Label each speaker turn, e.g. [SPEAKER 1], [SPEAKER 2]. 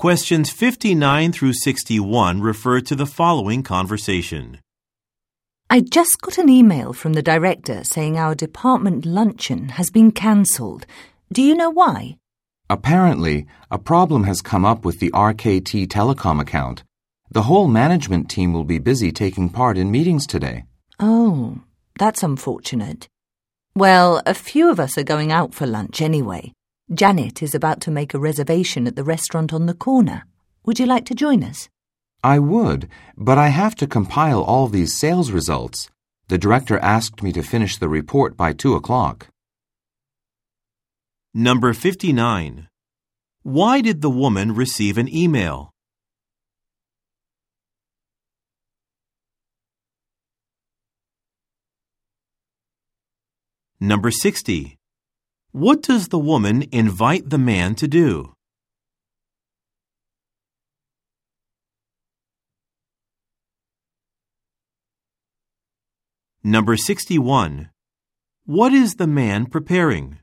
[SPEAKER 1] Questions 59 through 61 refer to the following conversation.
[SPEAKER 2] I just got an email from the director saying our department luncheon has been cancelled. Do you know why?
[SPEAKER 3] Apparently, a problem has come up with the RKT Telecom account. The whole management team will be busy taking part in meetings today.
[SPEAKER 2] Oh, that's unfortunate. Well, a few of us are going out for lunch anyway. Janet is about to make a reservation at the restaurant on the corner. Would you like to join us?
[SPEAKER 3] I would, but I have to compile all these sales results. The director asked me to finish the report by 2 o'clock.
[SPEAKER 1] Number 59. Why did the woman receive an email? Number 60. What does the woman invite the man to do? Number 61. What is the man preparing?